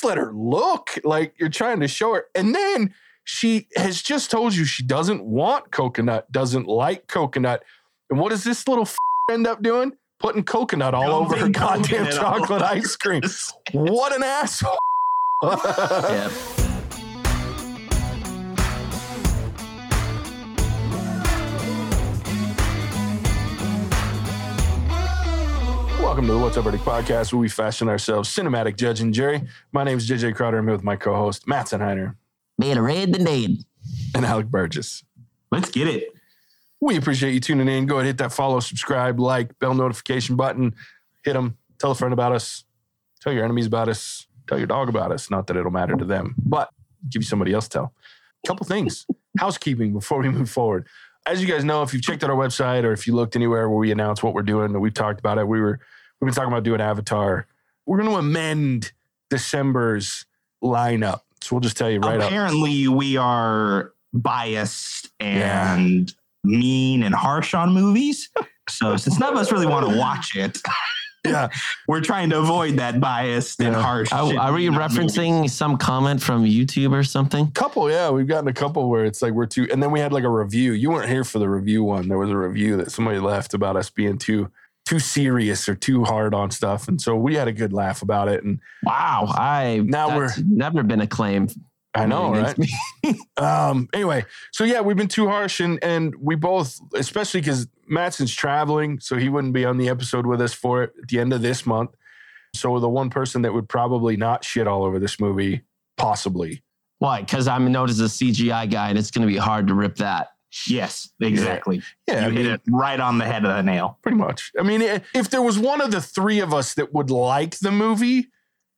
least let her look like you're trying to show her. And then she has just told you she doesn't want coconut, doesn't like coconut. And what does this little f- end up doing? Putting coconut all over her goddamn chocolate ice cream. What an asshole. Yeah. Welcome to the What's Our Verdict podcast, where we fashion ourselves cinematic judge and jury. My name is JJ Crowder. I'm here with my co-host Matt Senheiner Better red than dead. and Alec Burgess. Let's get it. We appreciate you tuning in. Go ahead, hit that follow, subscribe, like, bell notification button. Hit them. Tell a friend about us. Tell your enemies about us. Tell your dog about us. Not that it'll matter to them, but give you somebody else to tell. Couple things. Housekeeping before we move forward. As you guys know, if you've checked out our website or if you looked anywhere where we announce what we're doing, we've talked about it. We were we've been talking about doing Avatar. We're going to amend December's lineup. So we'll just tell you right up. Apparently, we are biased and mean and harsh on movies. So, since none of us really want to watch it, Yeah. we're trying to avoid that biased and harsh. Are, are we in our movies. referencing some comment from YouTube or something? Couple, yeah, we've gotten a couple where it's like we're too, and then we had like a review. You weren't here for the review one. There was a review that somebody left about us being too too serious or too hard on stuff, and so we had a good laugh about it. And Wow, I Now that's never been a claim. I know, right? Um, anyway, so yeah, we've been too harsh, and and we both, especially because Matson's traveling, so he wouldn't be on the episode with us for it at the end of this month. So the one person that would probably not shit all over this movie, possibly, Why? Because I'm known as a CGI guy, and it's going to be hard to rip that. Yes, exactly. yeah, you I hit mean, it right on the head of the nail. pretty much. I mean, if there was one of the three of us that would like the movie,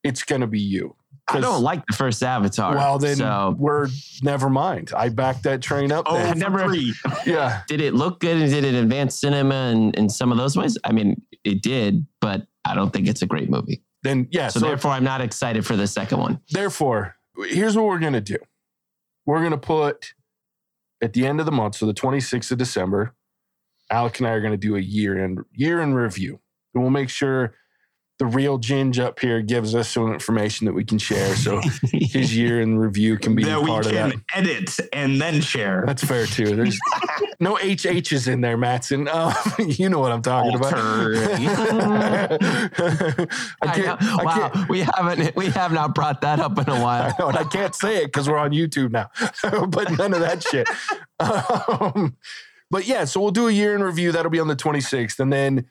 it's gonna be you. I don't like the first Avatar. Well, then so we're never mind. I backed that train up. Oh. Never- three. yeah. did it look good? And did it advance cinema in, in some of those ways? I mean, it did, but I don't think it's a great movie. Then yeah. So, So, therefore, I'm not excited for the second one. therefore, here's what we're gonna do. We're gonna put at the end of the month, so the 26th of December, Alec and I are gonna do a year in year in review, and we'll make sure the real Ginge up here gives us some information that we can share. So his year in review can be that we part of that. can edit and then share. That's fair too. There's no HHs in there, Matson. Uh, you know what I'm talking about. Alter. I I can't. I wow, can't. we haven't we have not brought that up in a while. know, and I can't say it because we're on YouTube now. but none of that shit. Um, but yeah, so we'll do a year in review. That'll be on the 26th, and then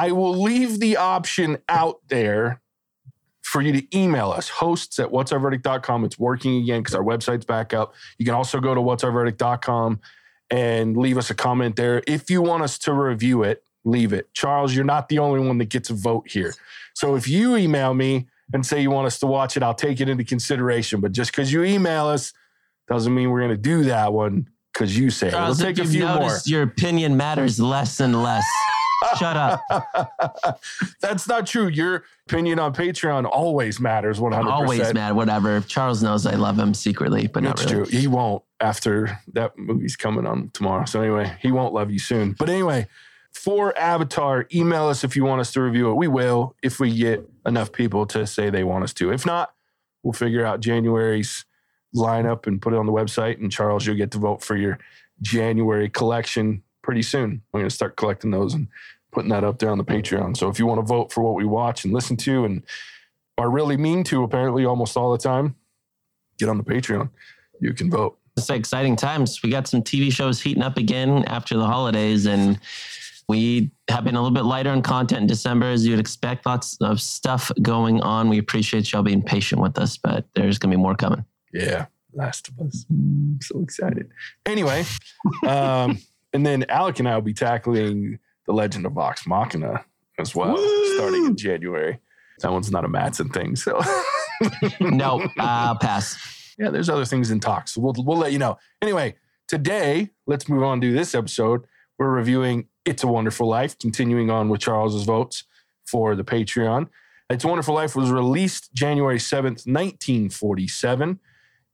I will leave the option out there for you to email us hosts at what'sourverdict.com. It's working again because our website's back up. You can also go to what'sourverdict.com and leave us a comment there. If you want us to review it, leave it. Charles, you're not the only one that gets a vote here. So if you email me and say you want us to watch it, I'll take it into consideration. But just because you email us doesn't mean we're going to do that one because you say it. We'll Charles, take a few more. your opinion matters less and less. Shut up. That's not true. Your opinion on Patreon always matters 100%. Always mad. Whatever. Charles knows I love him secretly, but not That's really. true. He won't after that movie's coming on tomorrow. So anyway, he won't love you soon. But anyway, for Avatar, email us if you want us to review it. We will if we get enough people to say they want us to. If not, we'll figure out January's lineup and put it on the website. And Charles, you'll get to vote for your January collection pretty soon. I'm going to start collecting those and putting that up there on the Patreon. So if you want to vote for what we watch and listen to and are really mean to apparently almost all the time, get on the Patreon. You can vote. It's exciting times. We got some TV shows heating up again after the holidays, and we have been a little bit lighter on content in December, as you'd expect. Lots of stuff going on. We appreciate y'all being patient with us, but there's going to be more coming. Yeah. Last of Us. I'm so excited. Anyway, um, and then Alec and I will be tackling The Legend of Vox Machina as well, Woo! starting in January. That one's not a Matson thing. So, No, I'll pass. yeah, there's other things in talks. So we'll, we'll let you know. Anyway, today, let's move on to this episode. We're reviewing It's a Wonderful Life, continuing on with Charles's votes for the Patreon. It's a Wonderful Life was released January 7th, 1947.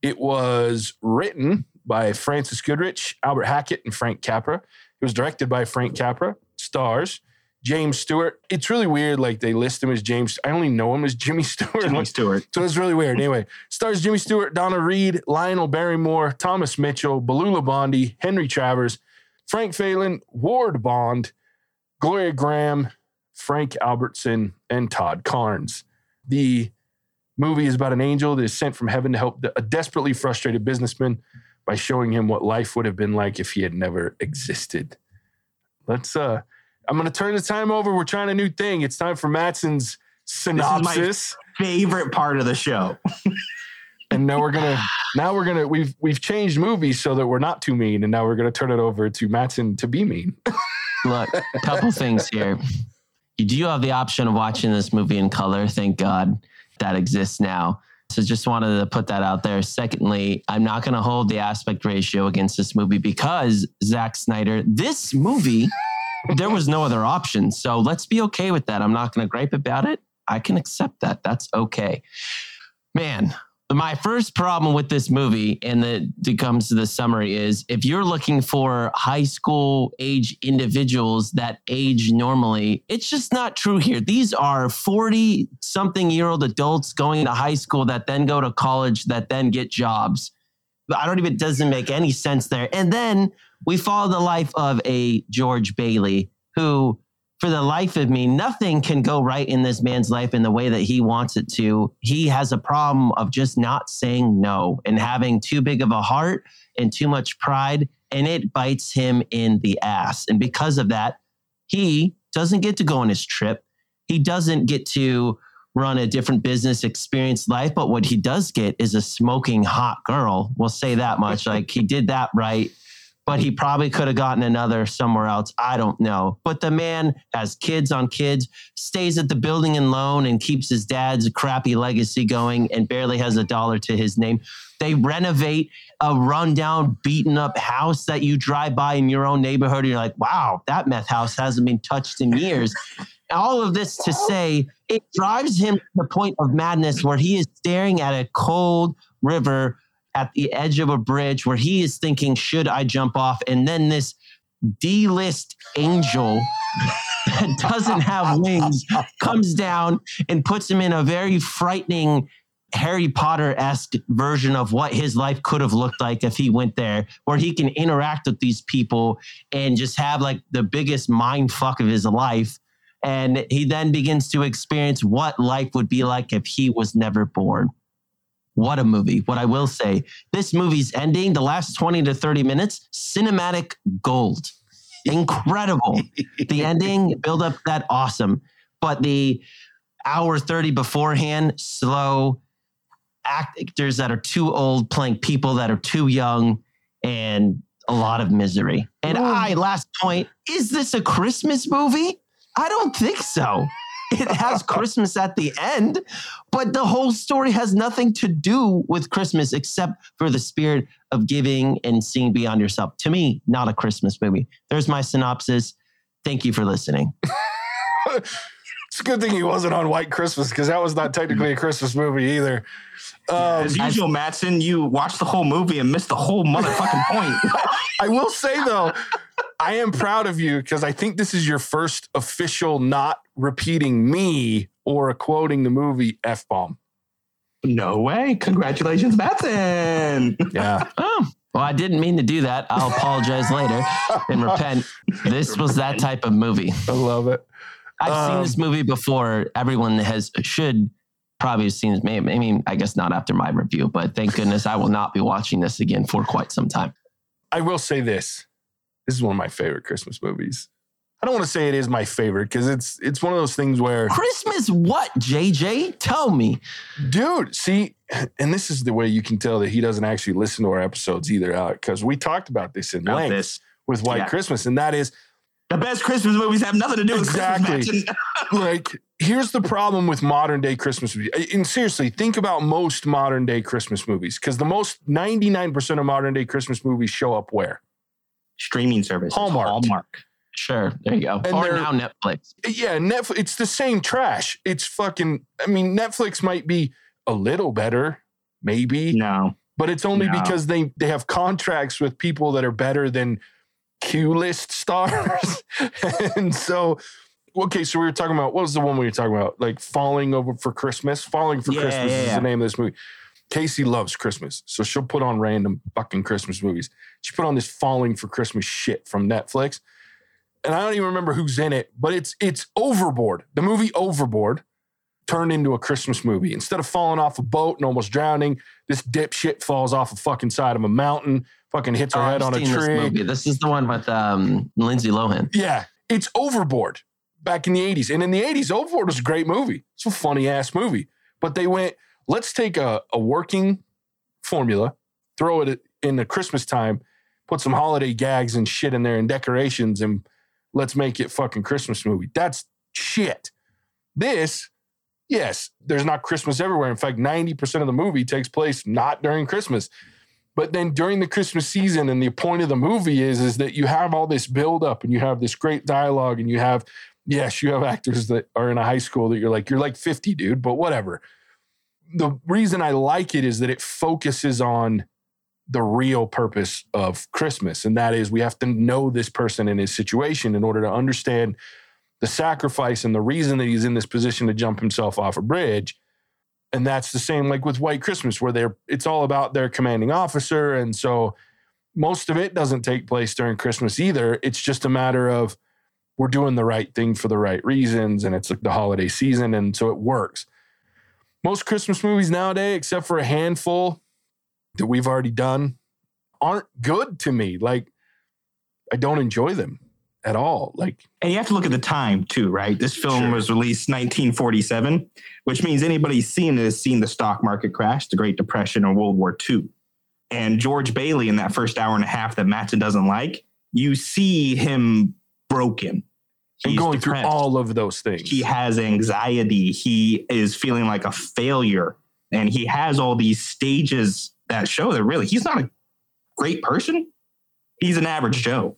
It was written by Frances Goodrich, Albert Hackett, and Frank Capra. It was directed by Frank Capra. Stars James Stewart. It's really weird. Like they list him as James. I only know him as Jimmy Stewart. Jimmy Stewart. So it's really weird. Anyway, stars Jimmy Stewart, Donna Reed, Lionel Barrymore, Thomas Mitchell, Beulah Bondi, Henry Travers, Frank Faylen, Ward Bond, Gloria Grahame, Frank Albertson, and Todd Karns. The movie is about an angel that is sent from heaven to help a desperately frustrated businessman by showing him what life would have been like if he had never existed. Let's uh I'm gonna turn the time over. We're trying a new thing. It's time for Matson's synopsis. Favorite part of the show. and now we're gonna now we're gonna we've we've changed movies so that we're not too mean, and now we're gonna turn it over to Matson to be mean. Look, a couple things here. You do have the option of watching this movie in color. Thank God that exists now. So just wanted to put that out there. Secondly, I'm not going to hold the aspect ratio against this movie because Zack Snyder, this movie, there was no other option. So let's be okay with that. I'm not going to gripe about it. I can accept that. That's okay. Man, my first problem with this movie and that it comes to the summary is if you're looking for high school age individuals that age normally it's just not true here. These are 40 something year old adults going to high school that then go to college that then get jobs. I don't even doesn't make any sense there. And then we follow the life of a george bailey who for the life of me, nothing can go right in this man's life in the way that he wants it to. He has a problem of just not saying no and having too big of a heart and too much pride, and it bites him in the ass. And because of that, he doesn't get to go on his trip. He doesn't get to run a different business experience life, but what he does get is a smoking hot girl. We'll say that much. like he did that right but he probably could have gotten another somewhere else. I don't know. But the man has kids on kids, stays at the building and loan, and keeps his dad's crappy legacy going and barely has a dollar to his name. They renovate a rundown, beaten up house that you drive by in your own neighborhood. And you're like, wow, that meth house hasn't been touched in years. All of this to say, it drives him to the point of madness where he is staring at a cold river at the edge of a bridge where he is thinking, should I jump off? And then this D list angel that doesn't have wings comes down and puts him in a very frightening Harry Potter esque version of what his life could have looked like if he went there, where he can interact with these people and just have like the biggest mind fuck of his life. And he then begins to experience what life would be like if he was never born. What a movie. What I will say, this movie's ending, the last 20 to 30 minutes, cinematic gold. Incredible. the ending, build up that awesome. But the hour 30 beforehand, slow actors that are too old playing people that are too young and a lot of misery. And I, last point, is this a Christmas movie? I don't think so it has Christmas at the end, but the whole story has nothing to do with Christmas except for the spirit of giving and seeing beyond yourself. To me, not a Christmas movie. There's my synopsis. Thank you for listening. it's a good thing he wasn't on White Christmas because that was not technically a Christmas movie either. Um, As usual, Mattson, you watched the whole movie and missed the whole motherfucking point. I will say though, I am proud of you because I think this is your first official not repeating me or quoting the movie F bomb. No way. Congratulations, Mattson. Yeah. oh. Well, I didn't mean to do that. I'll apologize later and repent. This was that type of movie. I love it. I've um, seen this movie before. Everyone has should probably have seen it. I mean, I guess not after my review, but thank goodness I will not be watching this again for quite some time. I will say this. This is one of my favorite Christmas movies. I don't want to say it is my favorite because it's it's one of those things where Christmas what, JJ? Tell me. Dude, see, and this is the way you can tell that he doesn't actually listen to our episodes either, because we talked about this in about length this. with White yeah. Christmas, and that is the best Christmas movies have nothing to do with exactly. Like, here's the problem with modern day Christmas movies. And seriously, think about most modern day Christmas movies because the most 99% of modern day Christmas movies show up where? Streaming service. Hallmark. Hallmark. Sure, there you go. And or now Netflix. Yeah, Netflix. It's the same trash. It's fucking. I mean, Netflix might be a little better, maybe. No, but it's only no. because they they have contracts with people that are better than Q list stars, and so okay, so we were talking about what was the one we were talking about? Like falling over for Christmas. Falling for Yeah, Christmas yeah, is the name of this movie. Casey loves Christmas, so she'll put on random fucking Christmas movies. She put on this Falling for Christmas shit from Netflix, and I don't even remember who's in it, but it's it's Overboard. The movie Overboard turned into a Christmas movie. Instead of falling off a boat and almost drowning, this dipshit falls off a fucking side of a mountain, fucking hits her Oh, head I've on a this tree. movie. This is the one with um, Lindsay Lohan. Yeah, it's Overboard back in the 80s. And in the 80s, Overboard was a great movie. It's a funny ass movie. But they went, let's take a, a working formula, throw it in the Christmas time, put some holiday gags and shit in there and decorations, and let's make it fucking Christmas movie. That's shit. This, yes, there's not Christmas everywhere. In fact, 90% of the movie takes place not during Christmas. But then during the Christmas season, and the point of the movie is, is that you have all this build up and you have this great dialogue, and you have, yes, you have actors that are in a high school that you're like, you're like 50, dude, but whatever. The reason I like it is that it focuses on the real purpose of Christmas. And that is we have to know this person and his situation in order to understand the sacrifice and the reason that he's in this position to jump himself off a bridge. And that's the same like with White Christmas, where they're it's all about their commanding officer. And so most of it doesn't take place during Christmas either. It's just a matter of we're doing the right thing for the right reasons, and it's like the holiday season, and so it works. Most Christmas movies nowadays, except for a handful that we've already done, aren't good to me. Like, I don't enjoy them at all. Like, And you have to look at the time too, right? This film Sure. was released 1947, which means anybody seen it has seen the stock market crash, the Great Depression, or World War II. And George Bailey, in that first hour and a half that Matson doesn't like, you see him broken. He's going depressed. through all of those things. he has anxiety. He is feeling like a failure. And he has all these stages that show that really he's not a great person. He's an average Joe.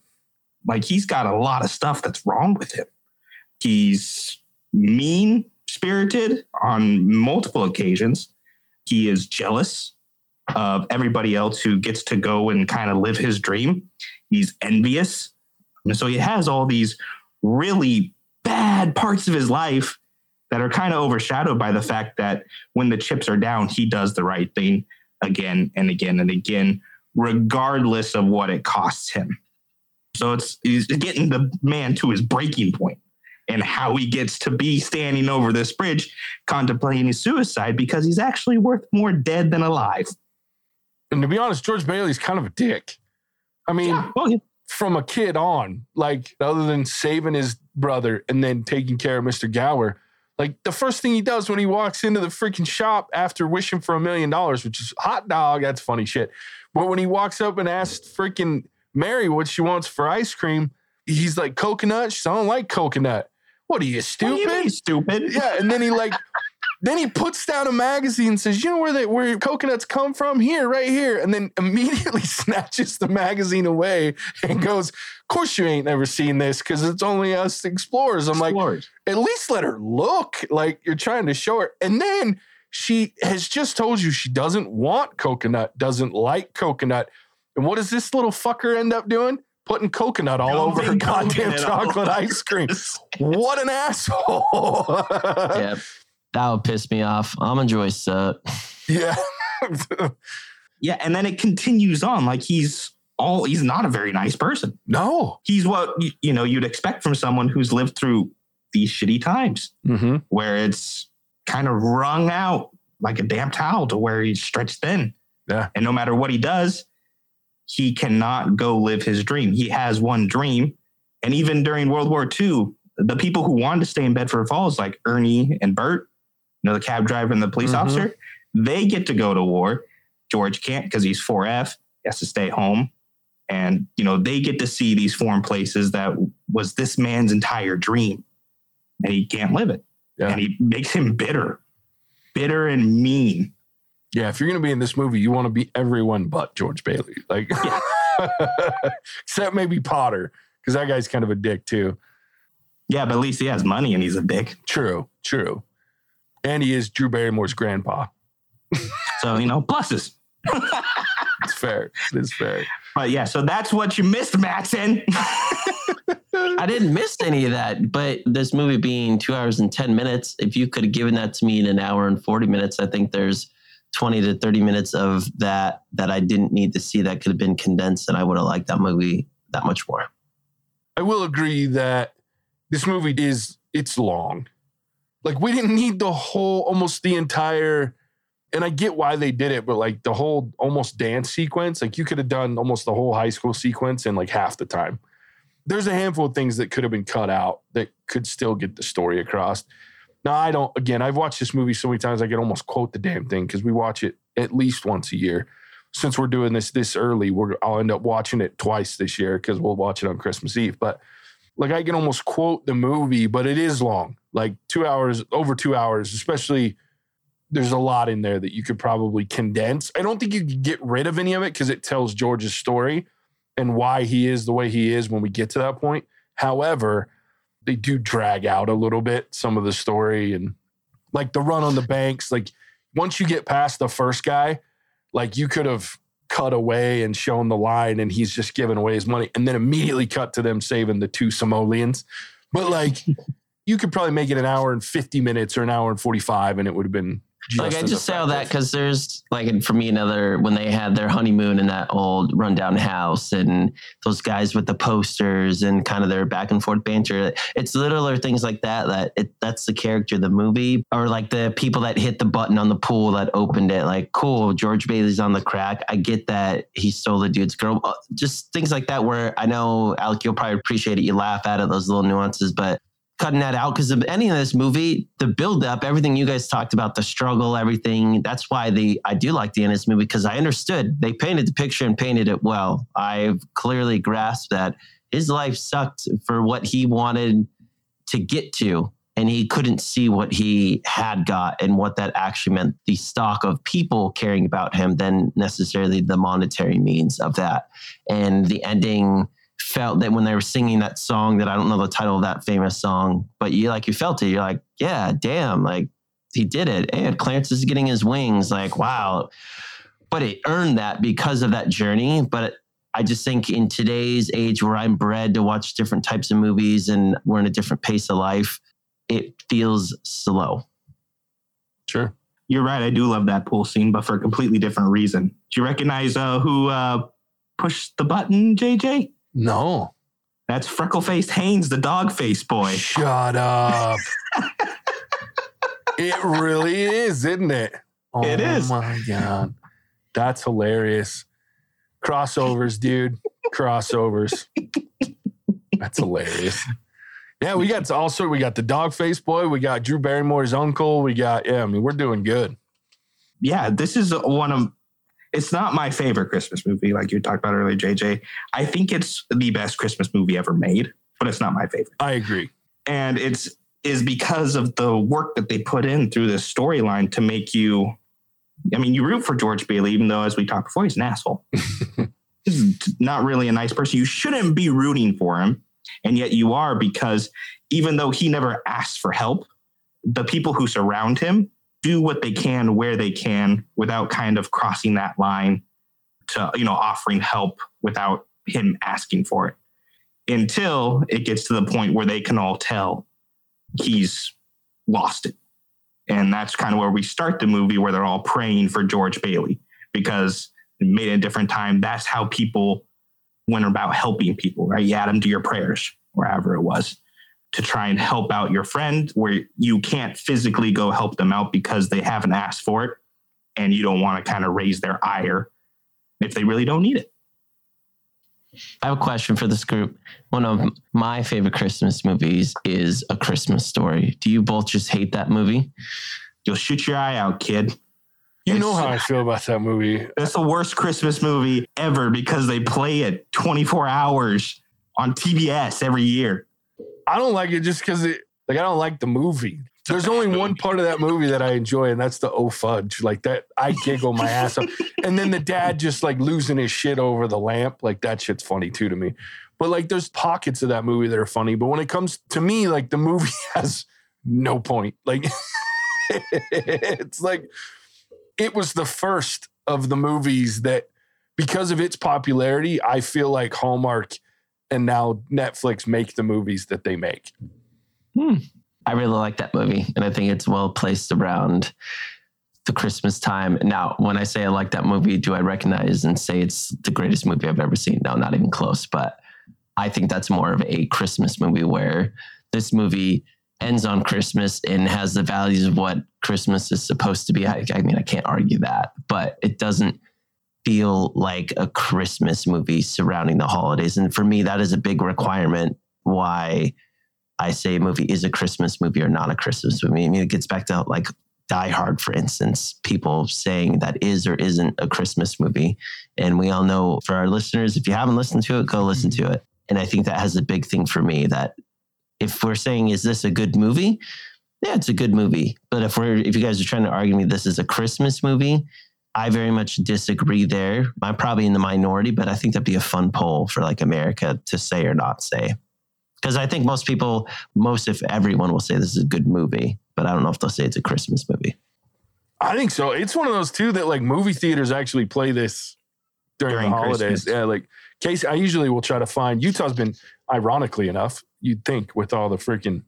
Like he's got a lot of stuff that's wrong with him. He's mean spirited on multiple occasions. He is jealous of everybody else who gets to go and kind of live his dream. He's envious. And so he has all these really bad parts of his life that are kind of overshadowed by the fact that when the chips are down, he does the right thing again and again and again, regardless of what it costs him. So it's he's getting the man to his breaking point and how he gets to be standing over this bridge contemplating his suicide because he's actually worth more dead than alive. and to be honest, George Bailey's kind of a dick. I mean, Yeah, well. From a kid on, like other than saving his brother and then taking care of Mr. Gower, like the first thing he does when he walks into the freaking shop after wishing for a million dollars, which is hot dog, that's funny shit. But when he walks up and asks freaking Mary what she wants for ice cream, he's like, coconut? She I don't like coconut. What are you, What stupid? you mean, stupid. Yeah, and then he like, then he puts down a magazine and says, "You know where they where coconuts come from? Here, right here." And then immediately snatches the magazine away and goes, "Of course you ain't never seen this because it's only us explorers." I'm like, at least let her look like you're trying to show her. And then she has just told you she doesn't want coconut, doesn't like coconut. And what does this little fucker end up doing? Putting coconut all over her goddamn chocolate ice cream. What an asshole. yeah, that would piss me off. I'm a Joyce suck. Yeah. Yeah, and then it continues on like he's all he's not a very nice person. no. He's what you, you know you'd expect from someone who's lived through these shitty times Mm-hmm. where it's kind of wrung out like a damp towel to where he's stretched thin. Yeah. And no matter what he does, he cannot go live his dream. He has one dream. And even during World War II, the people who wanted to stay in Bedford Falls, like Ernie and Bert, you know, the cab driver and the police Mhm. officer, they get to go to war. George can't because he's 4F. He has to stay home. And, you know, they get to see these foreign places that was this man's entire dream. And he can't live it. Yeah. And he makes him bitter, bitter and mean. Yeah. If you're going to be in this movie, you want to be everyone but George Bailey. Like, except maybe Potter, because that guy's kind of a dick too. Yeah, but at least he has money and he's a dick. True. True. And he is Drew Barrymore's grandpa. So, you know, pluses. It's fair. It is fair. But yeah, so that's what you missed, Matson. I didn't miss any of that. But this movie being two hours and 10 minutes, if you could have given that to me in an hour and 40 minutes, I think there's 20 to 30 minutes of that that I didn't need to see that could have been condensed and I would have liked that movie that much more. I will agree that this movie is it's long. Like we didn't need the whole almost the entire and I get why they did it, but like the whole almost dance sequence, like you could have done almost the whole high school sequence in like half the time. There's a handful of things that could have been cut out that could still get the story across. Now, I don't, again, I've watched this movie so many times I can almost quote the damn thing because we watch it at least once a year. Since we're doing this this early, we're, I'll end up watching it twice this year because we'll watch it on Christmas Eve. But like I can almost quote the movie, but it is long, like two hours, over two hours, especially there's a lot in there that you could probably condense. I don't think you could get rid of any of it because it tells George's story and why he is the way he is when we get to that point. However, they do drag out a little bit some of the story and like the run on the banks. Like once you get past the first guy, like you could have cut away and shown the line and he's just giving away his money and then immediately cut to them saving the two Somalians. But like you could probably make it an hour and 50 minutes or an hour and 45 and it would have been just like I just say all that because there's like for me another when they had their honeymoon in that old rundown house and those guys with the posters and kind of their back and forth banter. It's little things like that that it, that's the character of the movie or like the people that hit the button on the pool that opened it. Like cool, George Bailey's on the crack. I get that he stole the dude's girl. Just things like that where I know Alec, you'll probably appreciate it. You laugh at it, those little nuances, but cutting that out because of any of this movie, the build up, everything you guys talked about, the struggle, everything. That's why the I do like the end of this movie because I understood they painted the picture and painted it well. I've clearly grasped that his life sucked for what he wanted to get to. And he couldn't see what he had got and what that actually meant the stock of people caring about him than necessarily the monetary means of that. And the ending felt that when they were singing that song that I don't know the title of that famous song, but you like you felt it. You're like, yeah, damn, like he did it. And Clarence is getting his wings. Like, wow. But it earned that because of that journey. But I just think in today's age where I'm bred to watch different types of movies and we're in a different pace of life, it feels slow. Sure. You're right. I do love that pool scene, but for a completely different reason. Do you recognize uh, who uh, pushed the button, JJ? No. That's freckle faced Haynes, the dog face boy. Shut up. it really is, isn't it? Oh It is. my God. That's hilarious. Crossovers, dude. Crossovers. That's hilarious. Yeah, we got also we got the dog face boy, we got Drew Barrymore's uncle, we got yeah, I mean, we're doing good. Yeah, this is one of. It's not my favorite Christmas movie, like you talked about earlier, JJ. I think it's the best Christmas movie ever made, but it's not my favorite. I agree. and it's is because of the work that they put in through this storyline to make you i mean you root for george bailey even though as we talked before he's an asshole he's not really a nice person you shouldn't be rooting for him and yet you are because even though he never asks for help the people who surround him do what they can where they can without kind of crossing that line to you know offering help without him asking for it until it gets to the point where they can all tell he's lost it. And that's kind of where we start the movie, where they're all praying for George Bailey because made at a different time. That's how people went about helping people, right? You add them to your prayers, wherever it was, to try and help out your friend where you can't physically go help them out because they haven't asked for it. And you don't want to kind of raise their ire if they really don't need it. I have a question for this group. One of my favorite Christmas movies is A Christmas Story. Do you both just hate that movie? You'll shoot your eye out, kid. You know how I feel about that movie. That's the worst Christmas movie ever because they play it 24 hours on TBS every year. I don't like it just because it like I don't like the movie. There's only one part of that movie that I enjoy, and that's the oh fudge. Like that, I giggle my ass off. And then the dad just like losing his shit over the lamp. Like that shit's funny too to me. But like there's pockets of that movie that are funny. But when it comes to me, like the movie has no point. Like it's like it was the first of the movies that because of its popularity, I feel like Hallmark and now Netflix make the movies that they make. Hmm. I really like that movie, and I think it's well placed around the Christmas time. Now, when I say I like that movie, do I recognize and say it's the greatest movie I've ever seen? No, not even close. But I think that's more of a Christmas movie where this movie ends on Christmas and has the values of what Christmas is supposed to be. I, I mean, I can't argue that, but it doesn't feel like a Christmas movie surrounding the holidays. And for me, that is a big requirement why I say a movie is a Christmas movie or not a Christmas movie. I mean, it gets back to like Die Hard, for instance, people saying that is or isn't a Christmas movie. And we all know for our listeners, if you haven't listened to it, go listen to it. And I think that has a big thing for me that if we're saying, is this a good movie? Yeah, it's a good movie. But if we're if you guys are trying to argue me this is a Christmas movie, I very much disagree there. I'm probably in the minority, but I think that'd be a fun poll for like America to say or not say. Because I think most people, most if everyone will say this is a good movie, but I don't know if they'll say it's a Christmas movie. I think so. It's one of those too that like movie theaters actually play this during, During the holidays. Christmas. Yeah, like case I usually will try to find Utah's been ironically enough, you'd think with all the freaking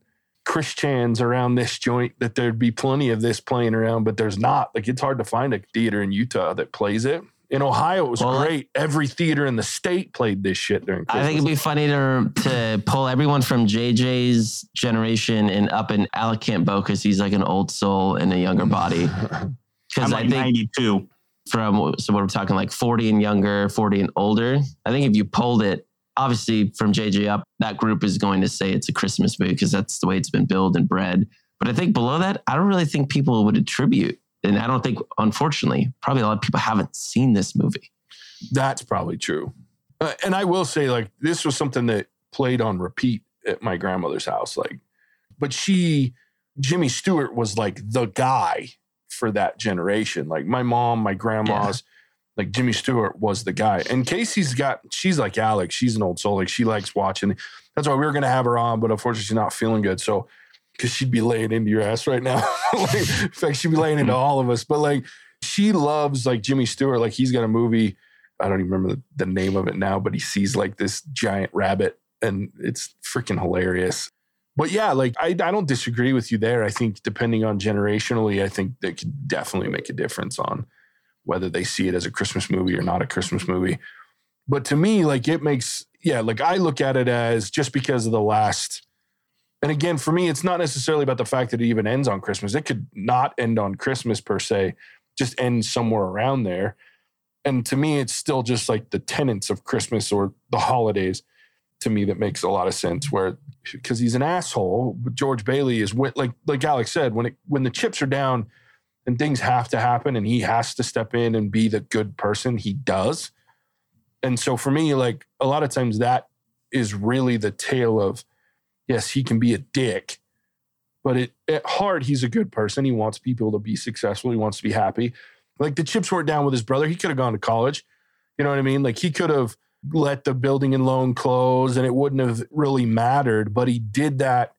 Christians around this joint that there'd be plenty of this playing around, but there's not. Like it's hard to find a theater in Utah that plays it. In Ohio, it was Well, great. Every theater in the state played this shit during Christmas. I think it'd be funny to to pull everyone from JJ's generation and up in Alec Campbell because he's like an old soul in a younger body. I'm Because like I think 92. from so what we're talking like 40 and younger, 40 and older. I think if you pulled it, obviously from JJ up, that group is going to say it's a Christmas movie because that's the way it's been billed and bred. But I think below that, I don't really think people would attribute. And I don't think, unfortunately, probably a lot of people haven't seen this movie. That's probably true. Uh, and I will say, like, this was something that played on repeat at my grandmother's house. Like, but she, Jimmy Stewart was like the guy for that generation. Like, my mom, my grandma's, like, Jimmy Stewart was the guy. And Casey's got, she's like Alex. She's an old soul. Like, she likes watching. That's why we were going to have her on, but unfortunately, she's not feeling good. So, because she'd be laying into your ass right now. like, in fact, she'd be laying into all of us. But like, she loves like Jimmy Stewart. Like, he's got a movie. I don't even remember the, the name of it now, but he sees like this giant rabbit and it's freaking hilarious. But yeah, like I, I don't disagree with you there. I think depending on generationally, I think that could definitely make a difference on whether they see it as a Christmas movie or not a Christmas movie. But to me, like it makes, yeah, like I look at it as just because of the last. And again, for me, it's not necessarily about the fact that it even ends on Christmas. It could not end on Christmas per se, just end somewhere around there and to me it's still just like the tenets of christmas or the holidays to me that makes a lot of sense where because he's an asshole george bailey is when, like like alex said when it when the chips are down and things have to happen and he has to step in and be the good person he does and so for me like a lot of times that is really the tale of yes he can be a dick but it, at heart he's a good person he wants people to be successful he wants to be happy like the chips weren't down with his brother. He could have gone to college. You know what I mean? Like he could have let the building and loan close and it wouldn't have really mattered. But he did that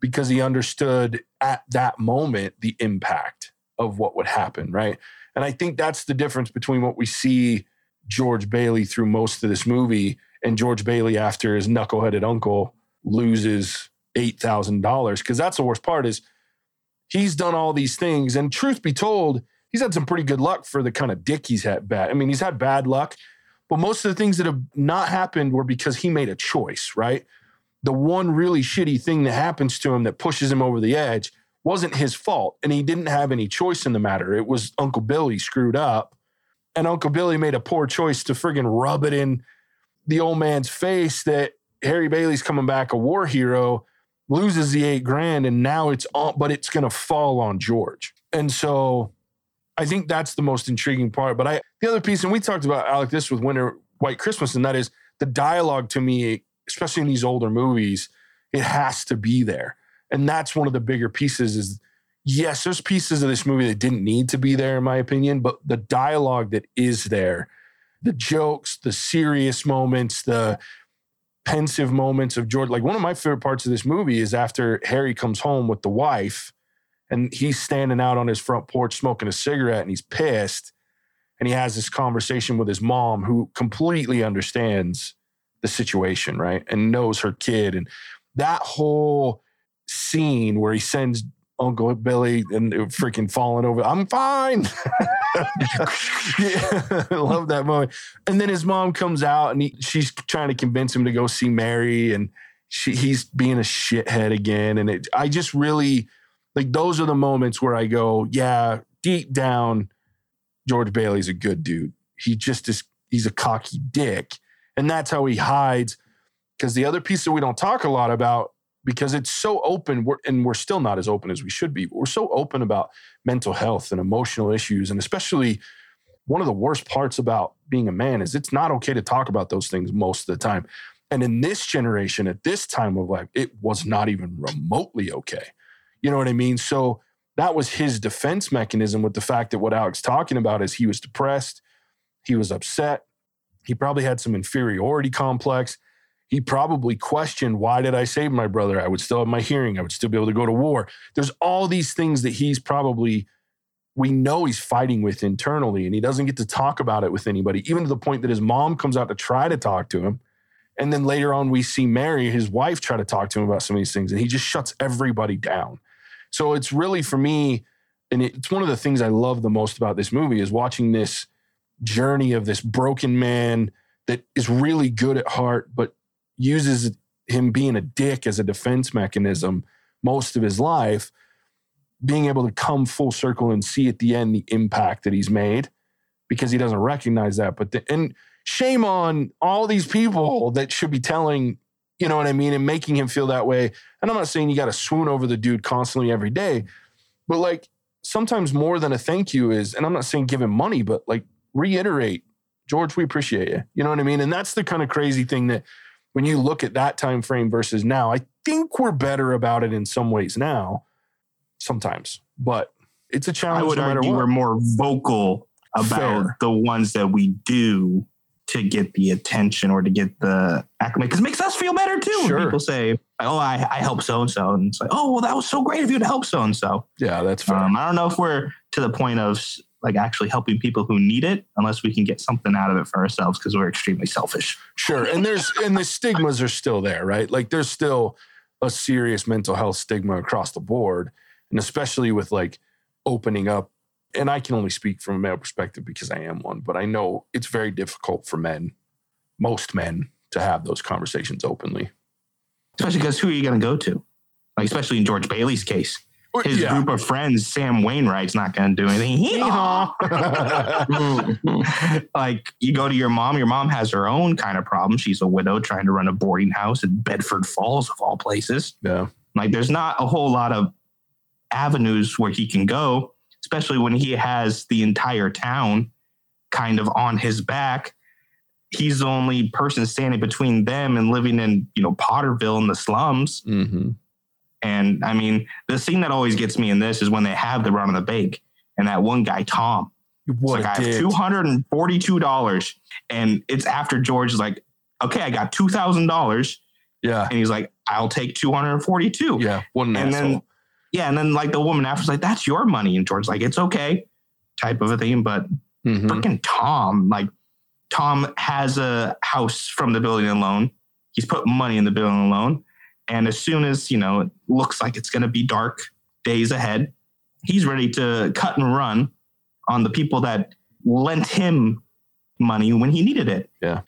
because he understood at that moment the impact of what would happen. Right. And I think that's the difference between what we see George Bailey through most of this movie and George Bailey after his knuckleheaded uncle loses $8,000. Because that's the worst part is he's done all these things. And truth be told, he's had some pretty good luck for the kind of dick he's had bad. I mean, he's had bad luck, but most of the things that have not happened were because he made a choice, right? The one really shitty thing that happens to him that pushes him over the edge wasn't his fault, and he didn't have any choice in the matter. It was Uncle Billy screwed up, and Uncle Billy made a poor choice to friggin' rub it in the old man's face that Harry Bailey's coming back a war hero, loses the eight grand, and now it's on, but it's gonna fall on George. And so I think that's the most intriguing part. But I, the other piece, and we talked about Alec this with Winter White Christmas, and that is the dialogue to me, especially in these older movies, it has to be there. And that's one of the bigger pieces is yes, there's pieces of this movie that didn't need to be there, in my opinion, but the dialogue that is there, the jokes, the serious moments, the pensive moments of George. Like one of my favorite parts of this movie is after Harry comes home with the wife and he's standing out on his front porch smoking a cigarette and he's pissed and he has this conversation with his mom who completely understands the situation, right? And knows her kid. And that whole scene where he sends Uncle Billy and freaking falling over, I'm fine. yeah, I love that moment. And then his mom comes out and he, she's trying to convince him to go see Mary. And she, he's being a shithead again. And it, I just really like those are the moments where I go, yeah, deep down, George Bailey's a good dude. He just is, he's a cocky dick. And that's how he hides. Because the other piece that we don't talk a lot about, because it's so open, we're, and we're still not as open as we should be, we're so open about mental health and emotional issues. And especially one of the worst parts about being a man is it's not okay to talk about those things most of the time. And in this generation, at this time of life, it was not even remotely okay. You know what I mean? So that was his defense mechanism with the fact that what Alex talking about is he was depressed, he was upset, he probably had some inferiority complex. He probably questioned, why did I save my brother? I would still have my hearing. I would still be able to go to war. There's all these things that he's probably, we know he's fighting with internally, and he doesn't get to talk about it with anybody, even to the point that his mom comes out to try to talk to him. And then later on, we see Mary, his wife, try to talk to him about some of these things, and he just shuts everybody down. So it's really for me, and it's one of the things I love the most about this movie is watching this journey of this broken man that is really good at heart, but uses him being a dick as a defense mechanism most of his life, being able to come full circle and see at the end the impact that he's made because he doesn't recognize that. But the, and shame on all these people that should be telling, you know what I mean, and making him feel that way. And I'm not saying you got to swoon over the dude constantly every day, but like sometimes more than a thank you is, and I'm not saying give him money, but like reiterate, George, we appreciate you. You know what I mean? And that's the kind of crazy thing that when you look at that time frame versus now, I think we're better about it in some ways now, sometimes, but it's a challenge. I would no argue what. we're more vocal about Fair. the ones that we do to get the attention or to get the acclimate because it makes us feel better too. Sure. When people say, "Oh, I, I helped so and so," and it's like, "Oh, well, that was so great of you to help so and so." yeah, that's fair. Um, I don't know if we're to the point of like actually helping people who need it, unless we can get something out of it for ourselves because we're extremely selfish. Sure. And there's and the stigmas are still there, right? Like there's still a serious mental health stigma across the board. And especially with like opening up. And I can only speak from a male perspective because I am one, but I know it's very difficult for men, most men, to have those conversations openly. Especially because who are you going to go to? Like especially in George Bailey's case, his Yeah. group of friends, Sam Wainwright's not going to do anything. Hee-haw. like you go to your mom, your mom has her own kind of problem. She's a widow trying to run a boarding house in Bedford Falls, of all places. yeah. Like there's not a whole lot of avenues where he can go, especially when he has the entire town kind of on his back. He's the only person standing between them and living in, you know, Potterville in the slums. Mm-hmm. And I mean, the scene that always gets me in this is when they have the run on the bank and that one guy, Tom, What like, I have two hundred and forty-two dollars, and it's after George is like, "Okay, I got two thousand dollars," Yeah. and he's like, "I'll take two hundred and forty-two. Yeah. What an And asshole. then, yeah, and then like the woman after after's like, "That's your money," and George's like, "It's okay," type of a thing. But Mhm. freaking Tom, like Tom has a house from the building loan. He's put money in the building loan, and as soon as you know it looks like it's going to be dark days ahead, he's ready to cut and run on the people that lent him money when he needed it. Yeah.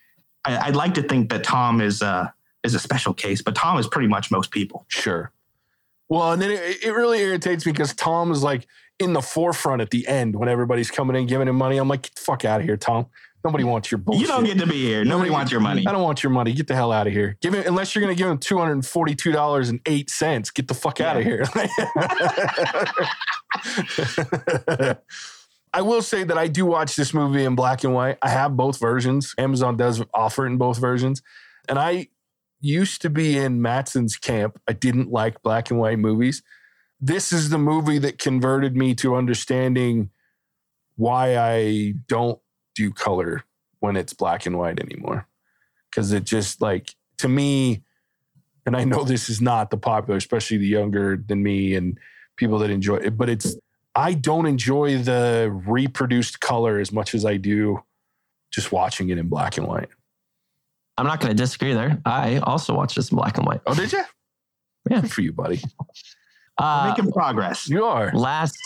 I, I'd like to think that Tom is uh is a special case, but Tom is pretty much most people. Sure. Well, and then it, it really irritates me because Tom is like in the forefront at the end when everybody's coming in giving him money. I'm like, get the fuck out of here, Tom. Nobody wants your bullshit. You don't get to be here. Nobody wants your money. I don't want your money. Get the hell out of here. Give it unless you're going to give him two hundred and forty-two dollars and eight cents. Get the fuck out of here. I will say that I do watch this movie in black and white. I have both versions. Amazon does offer it in both versions, and I used to be in Matson's camp. I didn't like black and white movies. This is the movie that converted me to understanding why I don't do color when it's black and white anymore. Cause it just like to me, and I know this is not the popular, especially the younger than me and people that enjoy it, but it's I don't enjoy the reproduced color as much as I do just watching it in black and white. I'm not going to disagree there. I also watched this in black and white. Oh, did you? Yeah. Good for you, buddy. Uh, Making progress. You are. last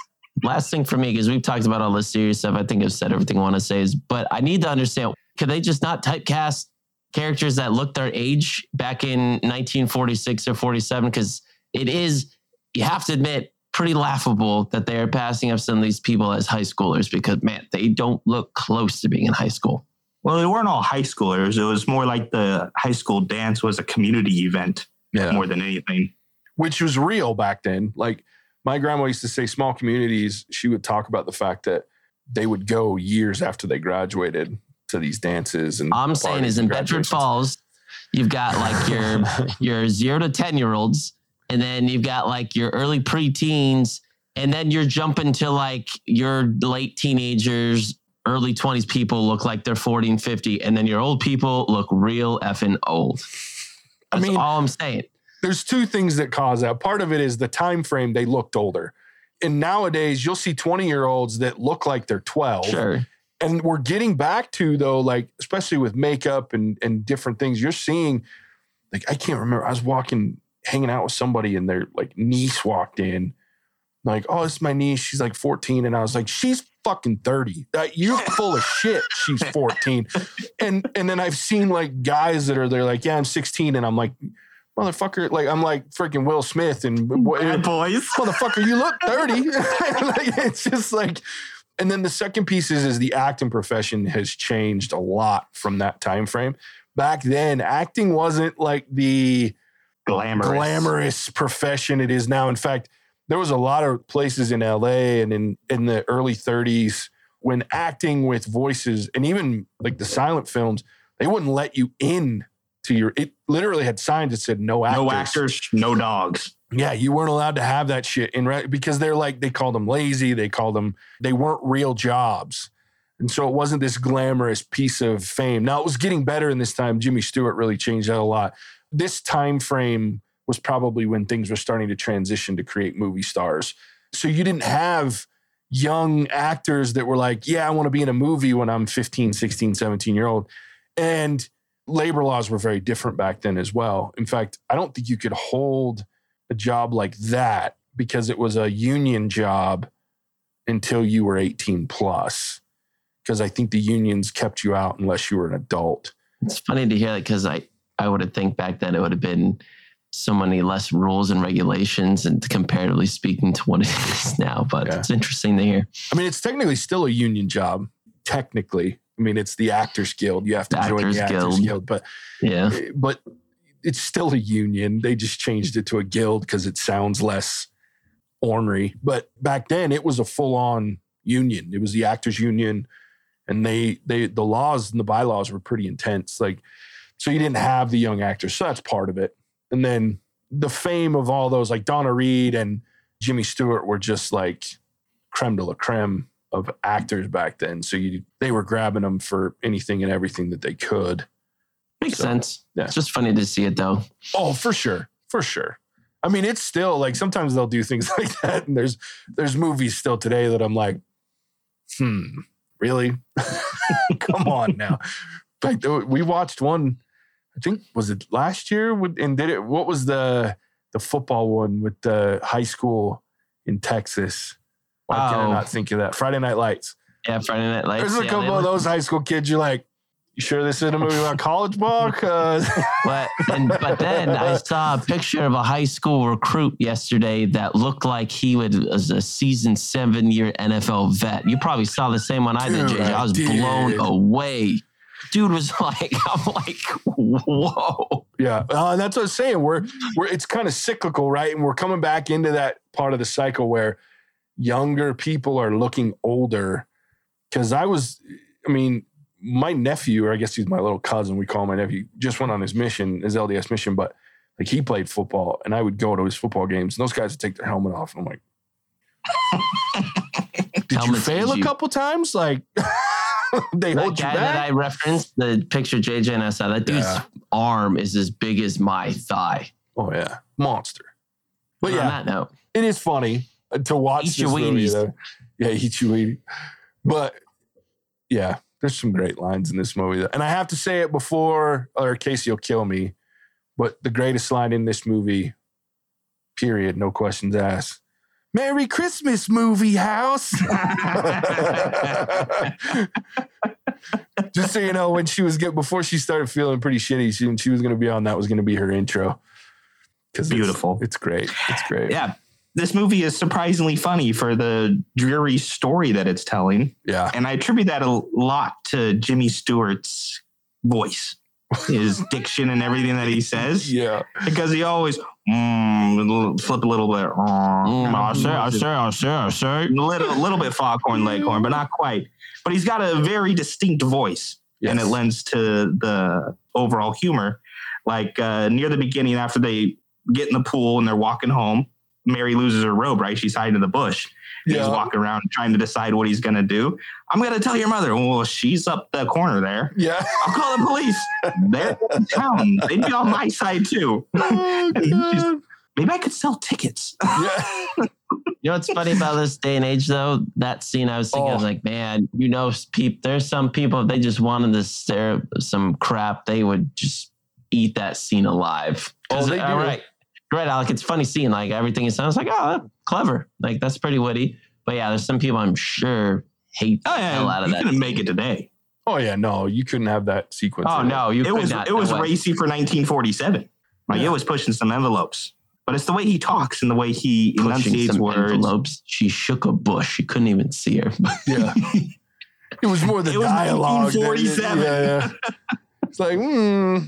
last thing for me because we've talked about all this serious stuff. I think I've said everything I want to say is, but I need to understand: could they just not typecast characters that look their age back in 1946 or 47? Because it is, you have to admit, pretty laughable that they are passing up some of these people as high schoolers because man, they don't look close to being in high school. Well, they weren't all high schoolers. It was more like the high school dance was a community event Yeah. more than anything. Which was real back then. Like my grandma used to say, small communities, she would talk about the fact that they would go years after they graduated to these dances and I'm saying is in Bedford. Falls, you've got like your your zero to ten year olds, and then you've got like your early preteens, and then you're jumping to like your late teenagers, early twenties people look like they're 40 and 50, and then your old people look real effing old. I That's mean- all I'm saying. There's two things that cause that. Part of it is the time frame they looked older. And nowadays you'll see 20 year olds that look like they're 12. Sure. And we're getting back to though, like, especially with makeup and and different things, you're seeing like I can't remember. I was walking, hanging out with somebody, and their like niece walked in. Like, oh, it's my niece. She's like 14. And I was like, she's fucking 30. Uh, you're full of shit. She's 14. And and then I've seen like guys that are they're like, yeah, I'm 16. And I'm like, motherfucker, like I'm like freaking Will Smith and Bad boys. motherfucker, you look 30. like, it's just like, and then the second piece is, is the acting profession has changed a lot from that time frame. Back then, acting wasn't like the Glamorous. glamorous profession it is now. In fact, there was a lot of places in LA and in, in the early 30s when acting with voices and even like the silent films, they wouldn't let you in to your, it literally had signs that said no actors. No actors, no dogs. Yeah, you weren't allowed to have that shit in re- because they're like they called them lazy. They called them they weren't real jobs, and so it wasn't this glamorous piece of fame. Now it was getting better in this time. Jimmy Stewart really changed that a lot. This time frame was probably when things were starting to transition to create movie stars. So you didn't have young actors that were like, "Yeah, I want to be in a movie when I'm 15, 16, 17 year old," and labor laws were very different back then as well. In fact, I don't think you could hold a job like that because it was a union job until you were 18 plus. Because I think the unions kept you out unless you were an adult. It's funny to hear that because I, I would have think back then it would have been so many less rules and regulations and comparatively speaking to what it is now. But Yeah. it's interesting to hear. I mean, it's technically still a union job. Technically, I mean, it's the Actors Guild. You have to The join Actors the Actors Guild. Guild, but Yeah. Eh, but it's still a union. They just changed it to a guild because it sounds less ornery. But back then, it was a full on union. It was the Actors Union, and they they the laws and the bylaws were pretty intense. Like, so you didn't have the young actors. So that's part of it. And then the fame of all those, like Donna Reed and Jimmy Stewart, were just like creme de la creme of actors back then. So you they were grabbing them for anything and everything that they could. Makes So, sense. yeah. It's just funny to see it though. Oh, for sure, for sure. I mean, it's still like sometimes they'll do things like that, and there's there's movies still today that I'm like, hmm, really? Come on now. Fact, we watched one. I think was it last year? with- And did it? What was the the football one with the high school in Texas? Why can I Oh. not think of that? Friday Night Lights. Yeah, Friday Night Lights. There's a yeah, couple of those high school kids. You're like, you sure this isn't a movie about college ball? 'Cause But and but then I saw a picture of a high school recruit yesterday that looked like he would was a season seven year NFL vet. You probably saw the same one I did, JJ. I was blown away. Dude was like, I'm like, whoa. Yeah, uh, and that's what I'm saying. We're we're it's kind of cyclical, right? And we're coming back into that part of the cycle where younger people are looking older. Because I was, I mean, my nephew, or I guess he's my little cousin. We call him my nephew. Just went on his mission, his LDS mission, but like he played football, and I would go to his football games, and those guys would take their helmet off, and I'm like, "Did you Helmets fail a you. couple times? Like they That hold you guy that I referenced, the picture JJ and I saw, that dude's Yeah. arm is as big as my thigh. oh yeah, monster. But On yeah, that note, it is funny to watch Eat this movie. Though. Yeah, eat your Wheaties. But yeah, There's some great lines in this movie. And I have to say it before, or Casey will kill me, but the greatest line in this movie, period, no questions asked. Merry Christmas, movie house. Just so you know, when she was get before she started feeling pretty shitty, she, she was going to be on that was going to be her intro. Because Beautiful. It's, great. It's great. yeah, this movie is surprisingly funny for the dreary story that it's telling. Yeah. And I attribute that a lot to Jimmy Stewart's voice, his diction and everything that he says. Yeah. Because he always mm, flip a little bit. Mm, I say, I say, I say, I say. a little, a little bit foghorn leghorn, but not quite. But he's got a very distinct voice, and it lends to the overall humor. Like uh, near the beginning, after they get in the pool and they're walking home, Mary loses her robe. Right, she's hiding in the bush. He's walking around trying to decide what he's gonna do. I'm gonna tell your mother. Well, she's up the corner there. Yeah. I'll call the police. They're in town. They'd be on my side too. Oh, Maybe I could sell tickets. Yeah. You know what's funny about this day and age, though? That scene, I was thinking, I was Oh. like, man, you know, peep, there's some people, if they just wanted to stare some crap, they would just eat that scene alive. Oh, they do. all right, right, Alec, it's funny seeing Like everything is sounds like, oh, clever. Like that's pretty witty. But yeah, there's some people I'm sure hate the Oh hell out yeah, of you that. couldn't make it today. Oh yeah, no, you couldn't have that sequence. Oh no, you it could was not. it was no racy for 1947. Like Yeah. it was pushing some envelopes, but it's the way he talks and the way he pushing enunciates some words. envelopes. She shook a bush. You couldn't even see her. Yeah. It was more the It was dialogue. that- 1947. Yeah, yeah. It's like, hmm.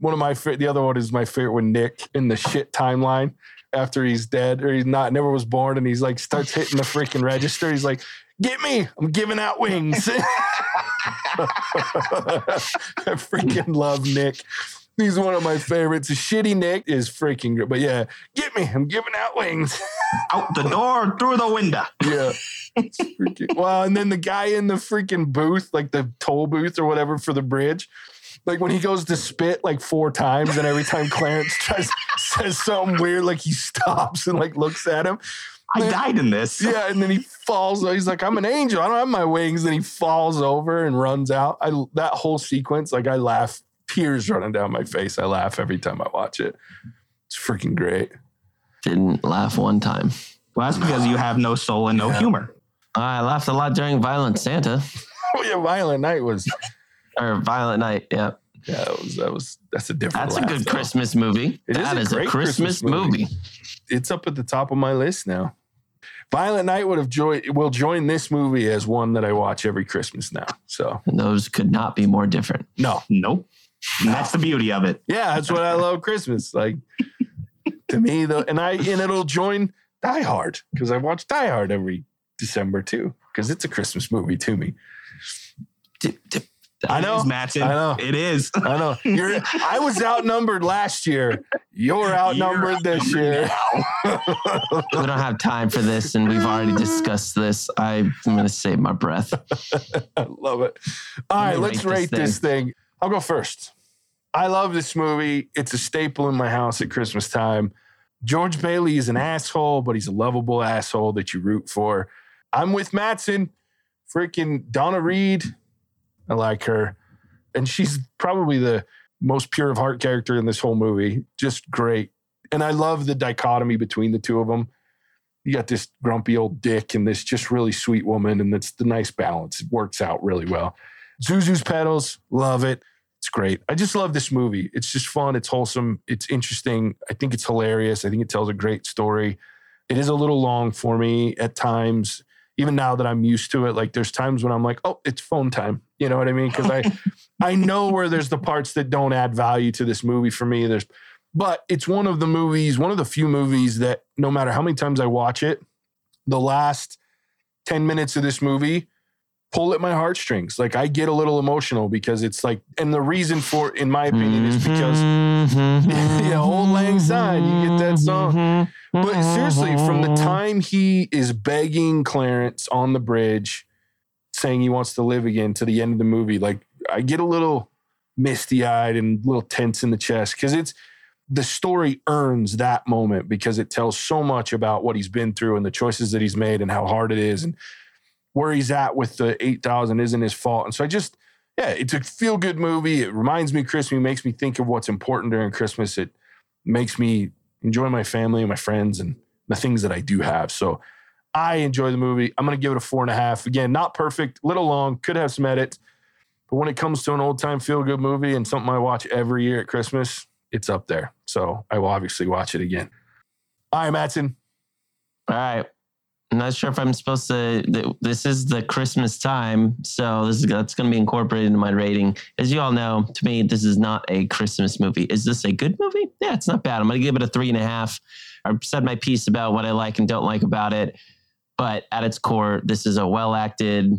One of my fa- the other one is my favorite when Nick in the shit timeline after he's dead or he's not never was born and he's like starts hitting the freaking register. He's like, "Get me! I'm giving out wings." I freaking love Nick. He's one of my favorites. A shitty Nick is freaking good, but yeah, get me! I'm giving out wings. Out the door, through the window. Yeah. Freaking, well, and then the guy in the freaking booth, like the toll booth or whatever for the bridge, like when he goes to spit like four times, and every time Clarence tries says something weird, like he stops and like looks at him. I died in this. Yeah, and then he falls. He's like, "I'm an angel. I don't have my wings." And he falls over and runs out. I that whole sequence, like I laugh, tears running down my face. I laugh every time I watch it. It's freaking great. Didn't laugh one time. Well, that's because you have no soul and no Yeah. humor. I laughed a lot during Violent Santa Oh yeah, Violent Night was or Violent Night. Yeah. yeah, that was that was that's a different. That's a good though. Christmas movie. It is That a is a Christmas, Christmas movie. movie. it's up at the top of my list now. Violent Night would have joined will join this movie as one that I watch every Christmas now. So And those could not be more different. no. Nope. And that's the beauty of it. Yeah, that's what I love Christmas. Like to me though, and I and it'll join Die Hard because I watch Die Hard every December too. Because it's a Christmas movie to me. I know. It is, Matson. I know. It is. I know. You're I was outnumbered last year. You're outnumbered this year. We don't have time for this, and we've already discussed this. I'm going to save my breath. I love it. All I'm right, let's rate rate this this thing. I'll go first. I love this movie. It's a staple in my house at Christmas time. George Bailey is an asshole, but he's a lovable asshole that you root for. I'm with Matson. Freaking Donna Reed. I like her. And she's probably the most pure of heart character in this whole movie. Just great. And I love the dichotomy between the two of them. You got this grumpy old dick and this just really sweet woman, and it's the nice balance. It works out really well. Zuzu's petals, love it. It's great. I just love this movie. It's just fun. It's wholesome. It's interesting. I think it's hilarious. I think it tells a great story. It is a little long for me at times, even now that I'm used to it. Like there's times when I'm like, oh, it's phone time. You know what I mean? Because I I know where there's the parts that don't add value to this movie for me. There's but it's one of the movies, one of the few movies that no matter how many times I watch it, the last 10 minutes of this movie pull at my heartstrings. Like I get a little emotional because it's like, and the reason for in my opinion, is because yeah, Auld Lang Syne, you get that song. But seriously, from the time he is begging Clarence on the bridge, saying he wants to live again to the end of the movie, like I get a little misty eyed and a little tense in the chest because it's the story earns that moment because it tells so much about what he's been through and the choices that he's made and how hard it is. And where he's at with the 8,000 isn't his fault. And so I just, yeah, it's a feel good movie. It reminds me Christmas, makes me think of what's important during Christmas. It makes me enjoy my family and my friends and the things that I do have. So I enjoy the movie. I'm going to give it a four and a half. Again, not perfect, little long, could have some edits. But when it comes to an old time feel good movie and something I watch every year at Christmas, it's up there. So I will obviously watch it again. All right, Matson. All right. I'm not sure if I'm supposed to. This is the Christmas time, so this is that's going to be incorporated into my rating. As you all know, to me, this is not a Christmas movie. Is this a good movie? Yeah, it's not bad. I'm going to give it a three and a half. I've said my piece about what I like and don't like about it, but at its core, this is a well acted,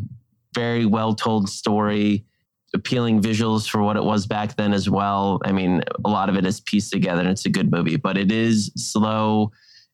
very well told story, appealing visuals for what it was back then as well. I mean, a lot of it is pieced together, and it's a good movie, but it is slow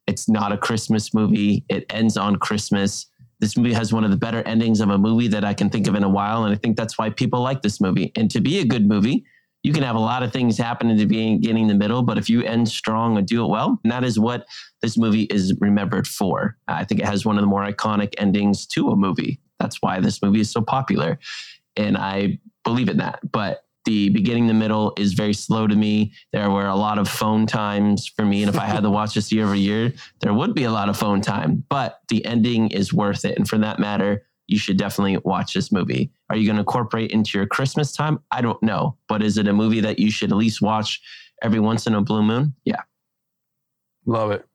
it's not a Christmas movie. It ends on Christmas. This movie has one of the better endings of a movie that I can think of in a while. And I think that's why people like this movie. And to be a good movie, you can have a lot of things happen in the beginning, the middle, but if you end strong and do it well, and that is what this movie is remembered for. I think it has one of the more iconic endings to a movie. That's why this movie is so popular. And I believe in that. But the beginning, the middle is very slow to me. There were a lot of phone times for me. And if I had to watch this year over year, there would be a lot of phone time, but the ending is worth it. And for that matter, you should definitely watch this movie. Are you going to incorporate into your Christmas time? I don't know. But is it a movie that you should at least watch every once in a blue moon? Yeah. Love it.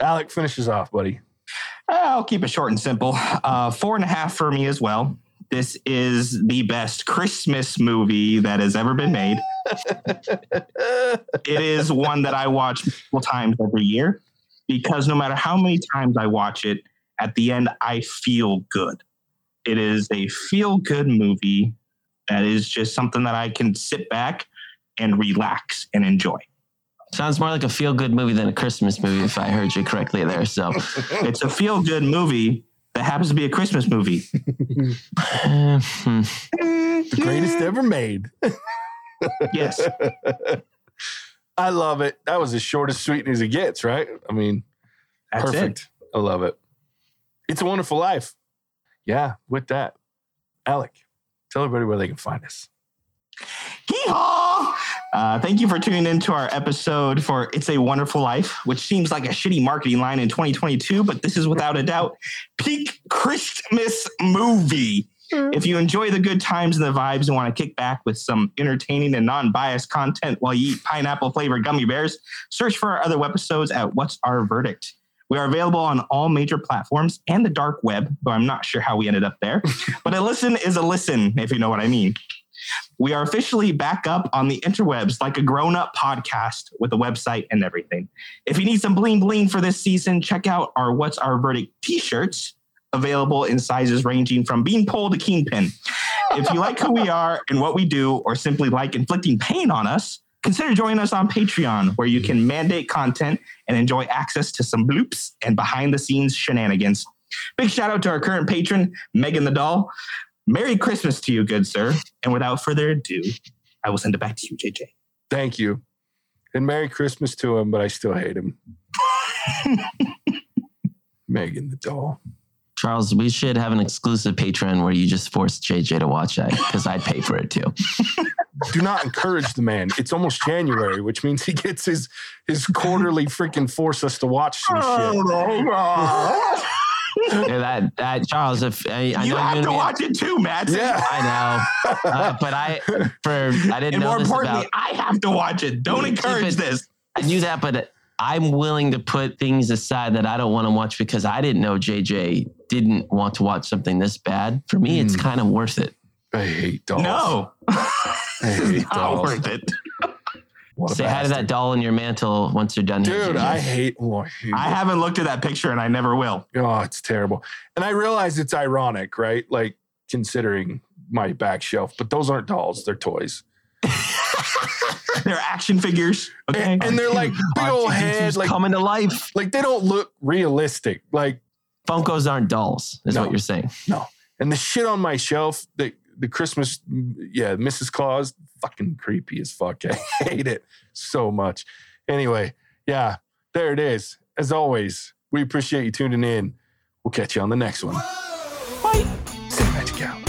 Alec finishes off, buddy. I'll keep it short and simple. Uh, four and a half for me as well. This is the best Christmas movie that has ever been made. it is one that I watch multiple times every year because no matter how many times I watch it, at the end, I feel good. It is a feel good movie that is just something that I can sit back and relax and enjoy. Sounds more like a feel good movie than a Christmas movie, if I heard you correctly there. So it's a feel good movie that happens to be a Christmas movie. the greatest ever made. yes. I love it. That was as short as sweet as it gets, right? I mean, That's perfect. It. I love it. It's a wonderful life. Yeah, with that, Alec, tell everybody where they can find us. Hee-haw! Uh, thank you for tuning in to our episode for It's a Wonderful Life, which seems like a shitty marketing line in 2022, but this is without a doubt peak Christmas movie. If you enjoy the good times and the vibes and want to kick back with some entertaining and non biased content while you eat pineapple flavored gummy bears, search for our other episodes at What's Our Verdict. We are available on all major platforms and the dark web, though I'm not sure how we ended up there. but a listen is a listen, if you know what I mean. We are officially back up on the interwebs like a grown up podcast with a website and everything. If you need some bling bling for this season, check out our What's Our Verdict t shirts available in sizes ranging from beanpole to kingpin. If you like who we are and what we do, or simply like inflicting pain on us, consider joining us on Patreon, where you can mandate content and enjoy access to some bloops and behind the scenes shenanigans. Big shout out to our current patron, Megan the Doll. Merry Christmas to you, good sir. And without further ado, I will send it back to you, JJ. Thank you. And Merry Christmas to him, but I still hate him. Megan the doll. Charles, we should have an exclusive patron where you just force JJ to watch that because I'd pay for it too. Do not encourage the man. It's almost January, which means he gets his his quarterly freaking force us to watch some shit oh, yeah, that that Charles, if I, I you know have to watch it too, Matt. Yeah, I know, uh, but I for I didn't and know more importantly, about, I have to watch it. Don't encourage it, this. I knew that, but I'm willing to put things aside that I don't want to watch because I didn't know JJ didn't want to watch something this bad. For me, mm. it's hmm. kind of worth it. I hate dolls. No, I hate dolls. Not worth it. Say hi to that doll in your mantle once you're done. Dude, here, I hate. Oh, I, I haven't looked at that picture and I never will. Oh, it's terrible. And I realize it's ironic, right? Like considering my back shelf, but those aren't dolls; they're toys. they're action figures. Okay, and, and they're like big old heads, like coming to life. Like they don't look realistic. Like Funkos aren't dolls, is no, what you're saying. No. And the shit on my shelf, the the Christmas, yeah, Mrs. Claus, fucking creepy as fuck. I hate it so much. Anyway, yeah, there it is. As always, we appreciate you tuning in. We'll catch you on the next one. Bye. Stay magic out.